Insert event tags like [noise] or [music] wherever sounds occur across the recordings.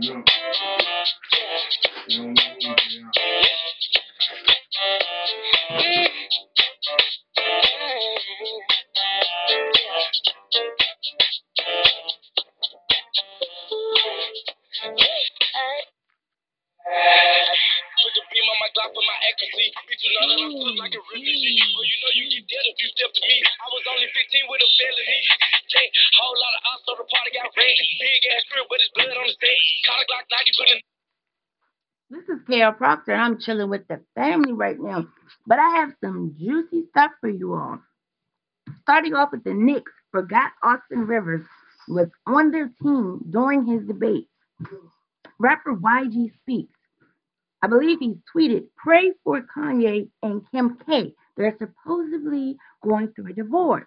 Put the beam on my Glock for my accuracy. You know that tough like a refugee. Well, you know you get dead if you step to me. I was only 15 with a felony. Whole lot of the party got. Big ass crib, but it's blood on the stage. Call a Glock 90, put in. This is KL Proctor, and I'm chilling with the family right now. But I have some juicy stuff for you all. Starting off with the Knicks, forgot Austin Rivers was on their team during his debate. Rapper YG speaks. I believe he tweeted, pray for Kanye and Kim K. They're supposedly going through a divorce.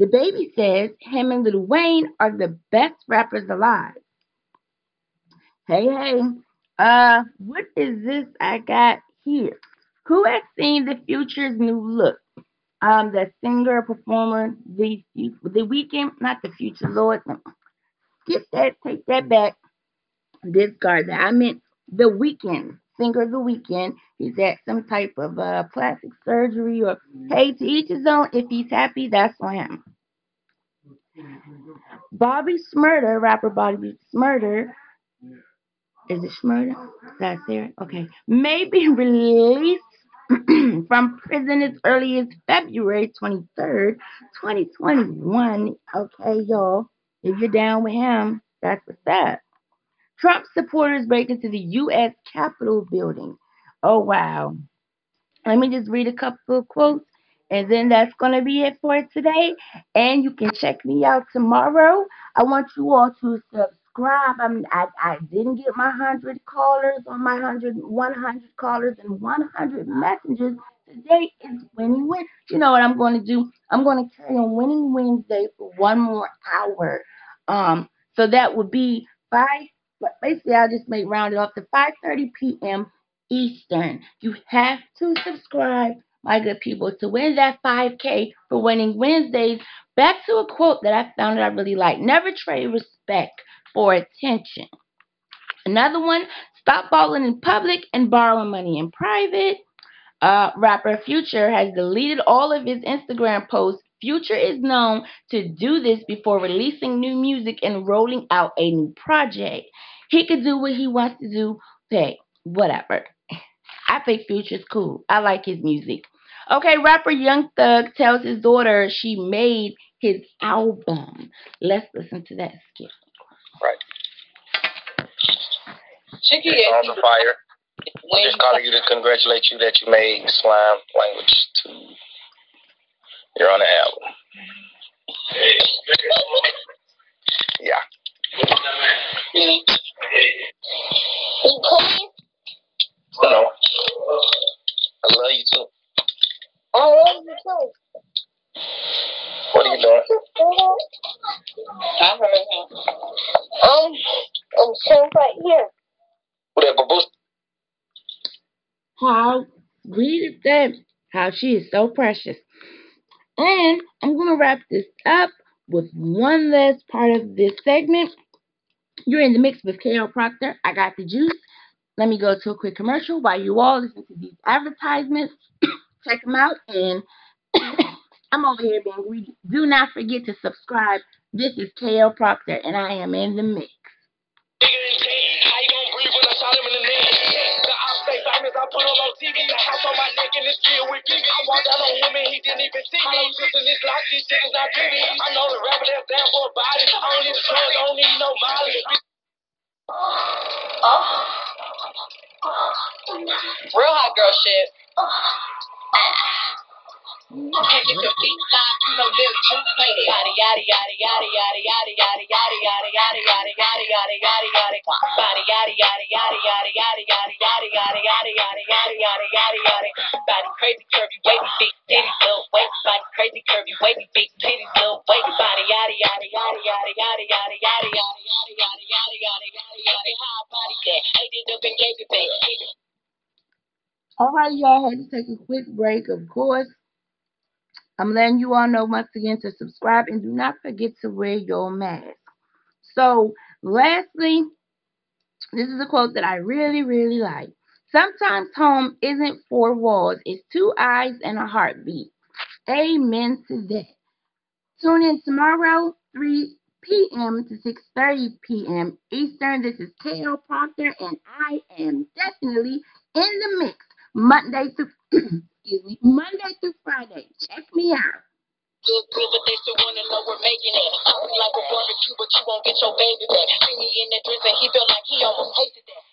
DaBaby says him and Lil Wayne are the best rappers alive. Hey, hey, uh, what is this I got here? Who has seen the future's new look? Um, the singer, performer, the the Weeknd, not the future, Lord. Skip that, take that back, discard that. I meant the Weeknd, singer, the Weeknd. He's at some type of uh plastic surgery, or hey, to each his own. If he's happy, that's on him. Bobby Shmurda, rapper Bobby Shmurda, is it Shmurda? That's there. Okay, may be [laughs] released [clears throat] from prison as early as February 23rd, 2021. Okay, y'all. If you're down with him, that's what's up. Trump supporters break into the U.S. Capitol building. Oh, wow. Let me just read a couple of quotes, and then that's going to be it for today. And you can check me out tomorrow. I want you all to subscribe. I mean, I, I didn't get my 100 callers or my 100, 100 callers and 100 messengers. Today is Winning Win. You know what I'm going to do? I'm going to carry on Winning Wednesday for one more hour. Um, so that would be five. But basically, I'll just made round it off to 5:30 p.m. Eastern. You have to subscribe, my good people, to win that 5K for winning Wednesdays. Back to a quote that I found that I really like. Never trade respect for attention. Another one, stop balling in public and borrowing money in private. Uh, rapper Future has deleted all of his Instagram posts. Future is known to do this before releasing new music and rolling out a new project. He could do what he wants to do. Hey, whatever. [laughs] I think Future's cool. I like his music. Okay, rapper Young Thug tells his daughter she made his album. Let's listen to that skit. Chicky on fire. I'm just calling you to congratulate you that you made Slime Language 2. You're on the album. Yeah. You know. I love you too. I love you too. What are you doing? I heard him. Um, I'm sitting right here. Who that baboose? How it then. How she is so precious. And I'm gonna wrap this up with one last part of this segment. You're in the mix with KL Proctor. I got the juice. Let me go to a quick commercial while you all listen to these advertisements. [coughs] Check them out. And [coughs] I'm over here being greedy. Do not forget to subscribe. This is KL Proctor, and I am in the mix. TV. House on my neck and it's filled with BB. I walked out on women, he didn't even see me. This this shit is not pretty. I know the rapper that's down for a body. I don't need I don't need no mileage. Real hot girl shit. All right, y'all. Had to take a quick break, of course. I'm letting you all know once again to subscribe and do not forget to wear your mask. So, lastly, This is a quote that I really, really like. Sometimes home isn't four walls, it's two eyes and a heartbeat. Amen to that. Tune in tomorrow, 3 p.m. to 6.30 p.m. Eastern. This is K.L. Proctor, and I am definitely in the mix Monday through, [clears throat] excuse me, Monday through Friday. Check me out. Good, but they still wanna know we're making it. Like a barbecue, but you won't get your baby back. See me in that dress and he felt like he almost tasted that.